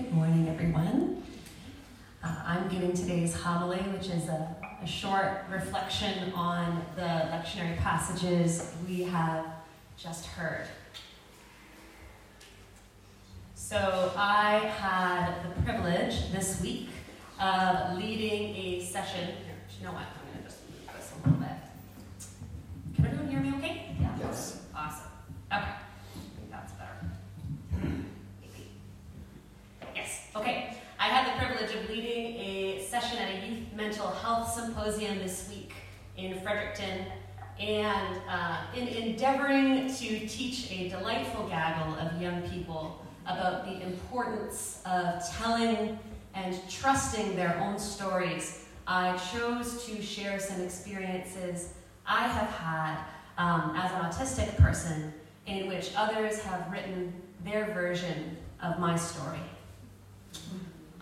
Good morning, everyone. Uh, I'm giving today's homily, which is a, a short reflection on the lectionary passages we have just heard. So, I had the privilege this week of leading a session. Here, you know what? I'm going to just move this a little bit. Can everyone hear me okay? Yeah. Yes. Awesome. Okay. I think that's better. Maybe. Yes. Okay. I had the privilege of leading a session at a youth mental health symposium this week in Fredericton. And uh, in endeavoring to teach a delightful gaggle of young people about the importance of telling and trusting their own stories, I chose to share some experiences I have had um, as an autistic person in which others have written their version of my story.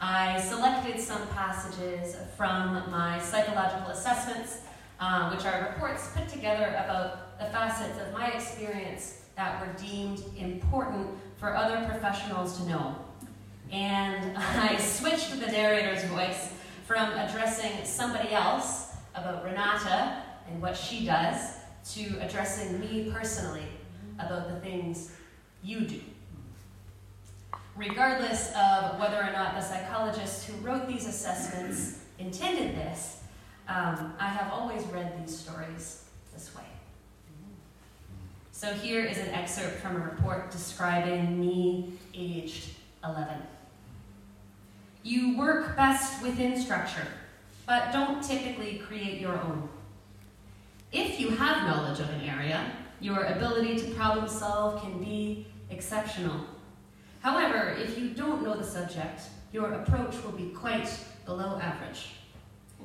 I selected some passages from my psychological assessments, uh, which are reports put together about the facets of my experience that were deemed important for other professionals to know. And I switched the narrator's voice from addressing somebody else about Renate and what she does to addressing me personally about the things you do. Regardless of whether or not the psychologists who wrote these assessments intended this, um, I have always read these stories this way. So here is an excerpt from a report describing me aged 11. You work best within structure, but don't typically create your own. If you have knowledge of an area, your ability to problem solve can be exceptional. However, if you don't know the subject, your approach will be quite below average.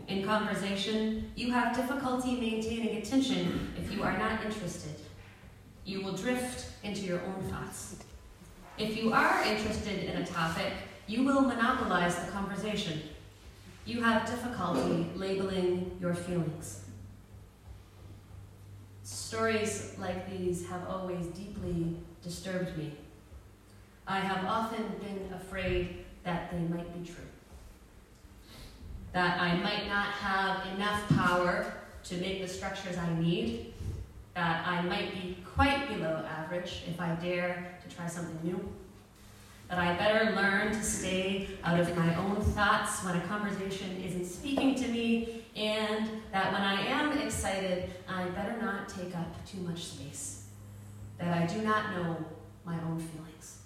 In conversation, you have difficulty maintaining attention if you are not interested. You will drift into your own thoughts. If you are interested in a topic, you will monopolize the conversation. You have difficulty labeling your feelings. Stories like these have always deeply disturbed me. I have often been afraid that they might be true. That I might not have enough power to make the structures I need. That I might be quite below average if I dare to try something new. That I better learn to stay out of my own thoughts when a conversation isn't speaking to me and that when I am excited, I better not take up too much space, that I do not know my own feelings.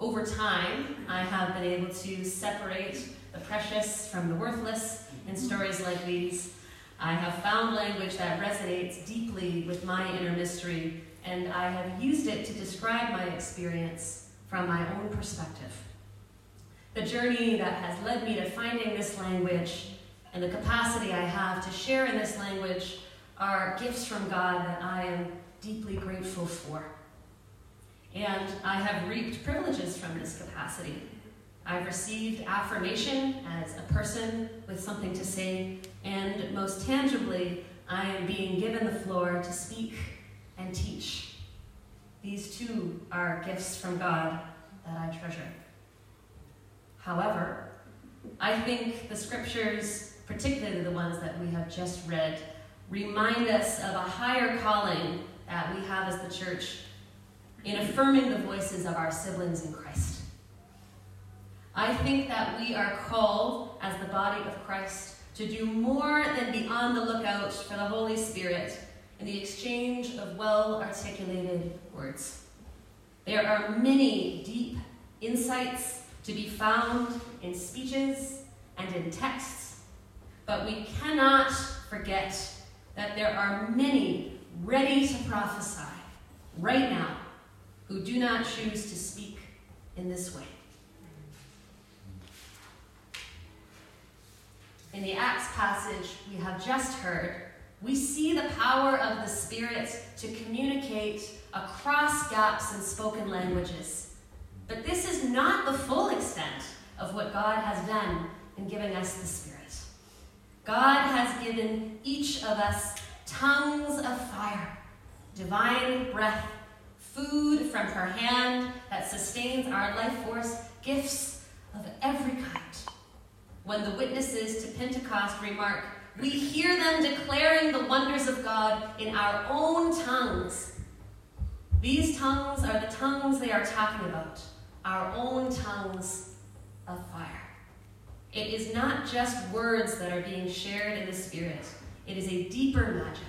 Over time, I have been able to separate the precious from the worthless in stories like these. I have found language that resonates deeply with my inner mystery, and I have used it to describe my experience from my own perspective. The journey that has led me to finding this language and the capacity I have to share in this language are gifts from God that I am deeply grateful for. And I have reaped privileges from this capacity. I've received affirmation as a person with something to say, and most tangibly, I am being given the floor to speak and teach. These too are gifts from God that I treasure. However, I think the scriptures particularly the ones that we have just read, remind us of a higher calling that we have as the church in affirming the voices of our siblings in Christ. I think that we are called, as the body of Christ, to do more than be on the lookout for the Holy Spirit in the exchange of well articulated words. There are many deep insights to be found in speeches and in texts but we cannot forget that there are many ready to prophesy right now who do not choose to speak in this way. In the Acts passage we have just heard, we see the power of the Spirit to communicate across gaps in spoken languages. But this is not the full extent of what God has done in giving us the Spirit. God has given each of us tongues of fire, divine breath, food from her hand that sustains our life force, gifts of every kind. When the witnesses to Pentecost remark, we hear them declaring the wonders of God in our own tongues. These tongues are the tongues they are talking about, our own tongues of fire. It is not just words that are being shared in the Spirit, it is a deeper magic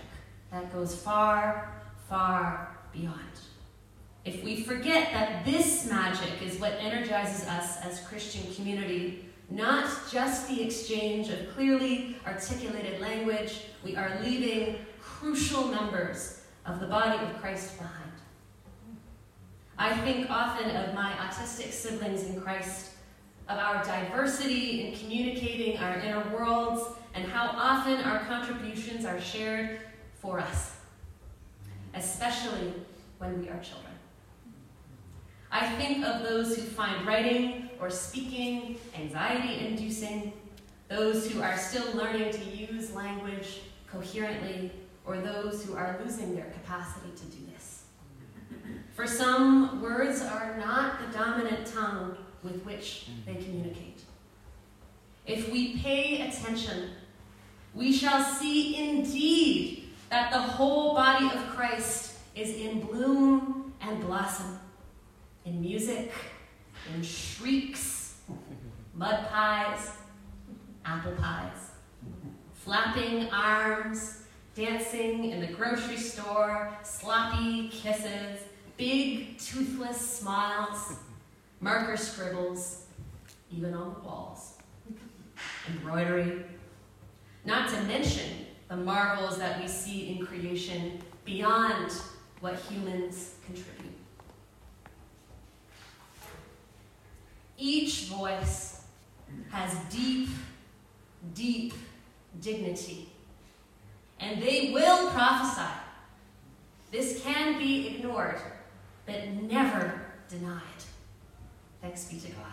that goes far, far beyond. If we forget that this magic is what energizes us as Christian community, not just the exchange of clearly articulated language, we are leaving crucial members of the body of Christ behind. I think often of my autistic siblings in Christ, of our diversity in communicating our inner worlds, and how often our contributions are shared for us, especially when we are children. I think of those who find writing or speaking anxiety inducing, those who are still learning to use language coherently, or those who are losing their capacity to do this. For some, words are not the dominant tongue with which they communicate. If we pay attention, we shall see indeed that the whole body of Christ is in bloom and blossom in music, in shrieks, mud pies, apple pies, flapping arms, dancing in the grocery store, sloppy kisses, big toothless smiles, marker scribbles, even on the walls, embroidery, not to mention the marvels that we see in creation beyond what humans contribute. Each voice has deep, deep dignity. And they will prophesy. This can be ignored, but never denied. Thanks be to God.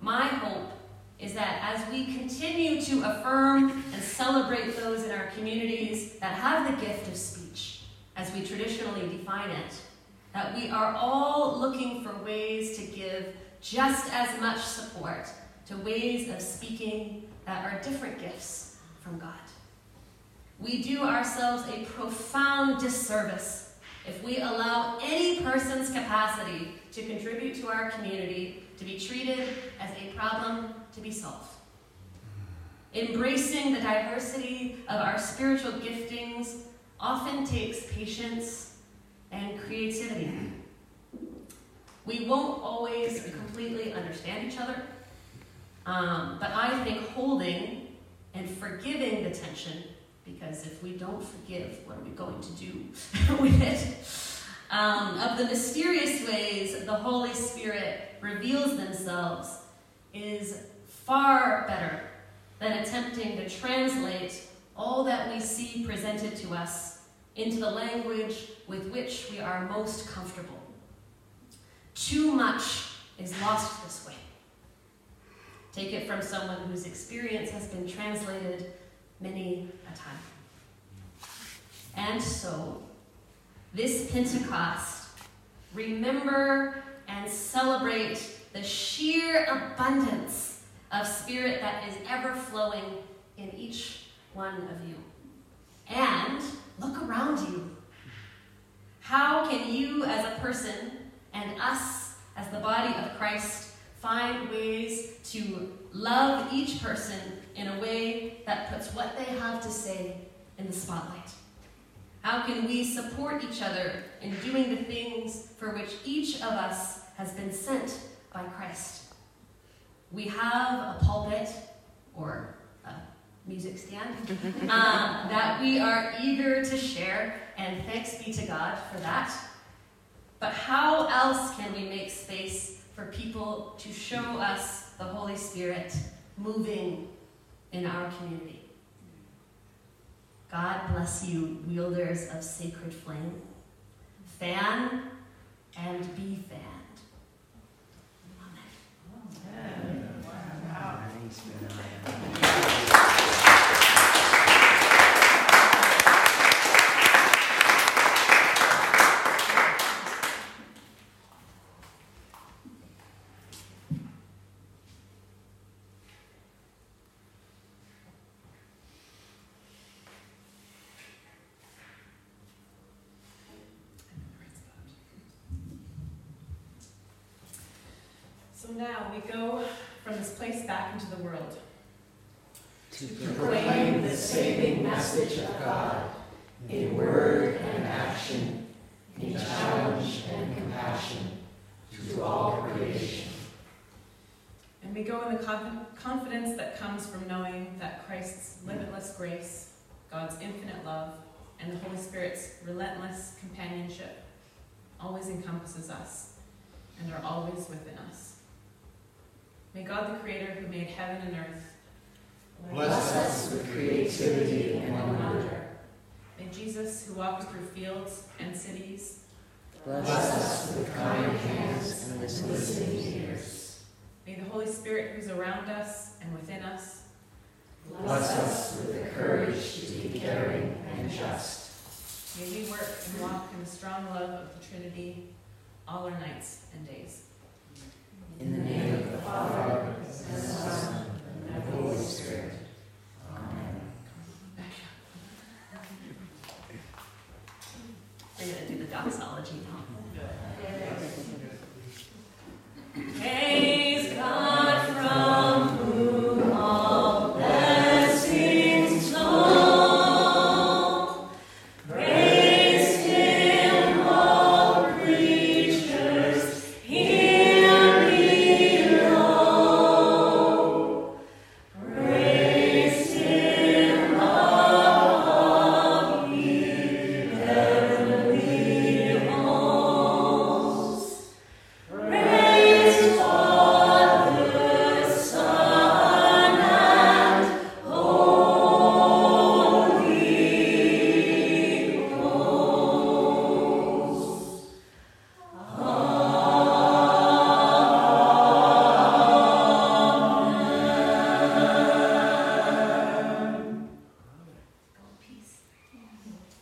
My hope is that as we continue to affirm and celebrate those in our communities that have the gift of speech, as we traditionally define it, that we are all looking for ways to give just as much support to ways of speaking that are different gifts from God. We do ourselves a profound disservice if we allow any person's capacity to contribute to our community to be treated as a problem to be solved. Embracing the diversity of our spiritual giftings often takes patience and creativity. We won't always completely understand each other, um, but I think holding and forgiving the tension, because if we don't forgive, what are we going to do with it? Um, of the mysterious ways the Holy Spirit reveals themselves is far better than attempting to translate all that we see presented to us into the language with which we are most comfortable. Too much is lost this way. Take it from someone whose experience has been translated many a time. And so, this Pentecost, remember and celebrate the sheer abundance of spirit that is ever flowing in each one of you. And look around you. How can person, and us, as the body of Christ, find ways to love each person in a way that puts what they have to say in the spotlight? How can we support each other in doing the things for which each of us has been sent by Christ? We have a pulpit or a music stand um, that we are eager to share, and thanks be to God for that. But how else can we make space for people to show us the Holy Spirit moving in our community? God bless you, wielders of sacred flame. Fan and be fanned. Amen. So now we go from this place back into the world. to proclaim the saving message of God in word and action, in challenge and compassion to all creation. And we go in the confidence that comes from knowing that Christ's limitless grace, God's infinite love, and the Holy Spirit's relentless companionship always encompasses us and are always within us. May God, the Creator who made heaven and earth, Bless us with creativity and wonder. May Jesus, who walked through fields and cities, bless Bless us us with kind hands and and listening listening ears. may the Holy Spirit who's around us and within us, Bless us with the courage to be caring and just. may we work and walk in the strong love of the Trinity all our nights and days.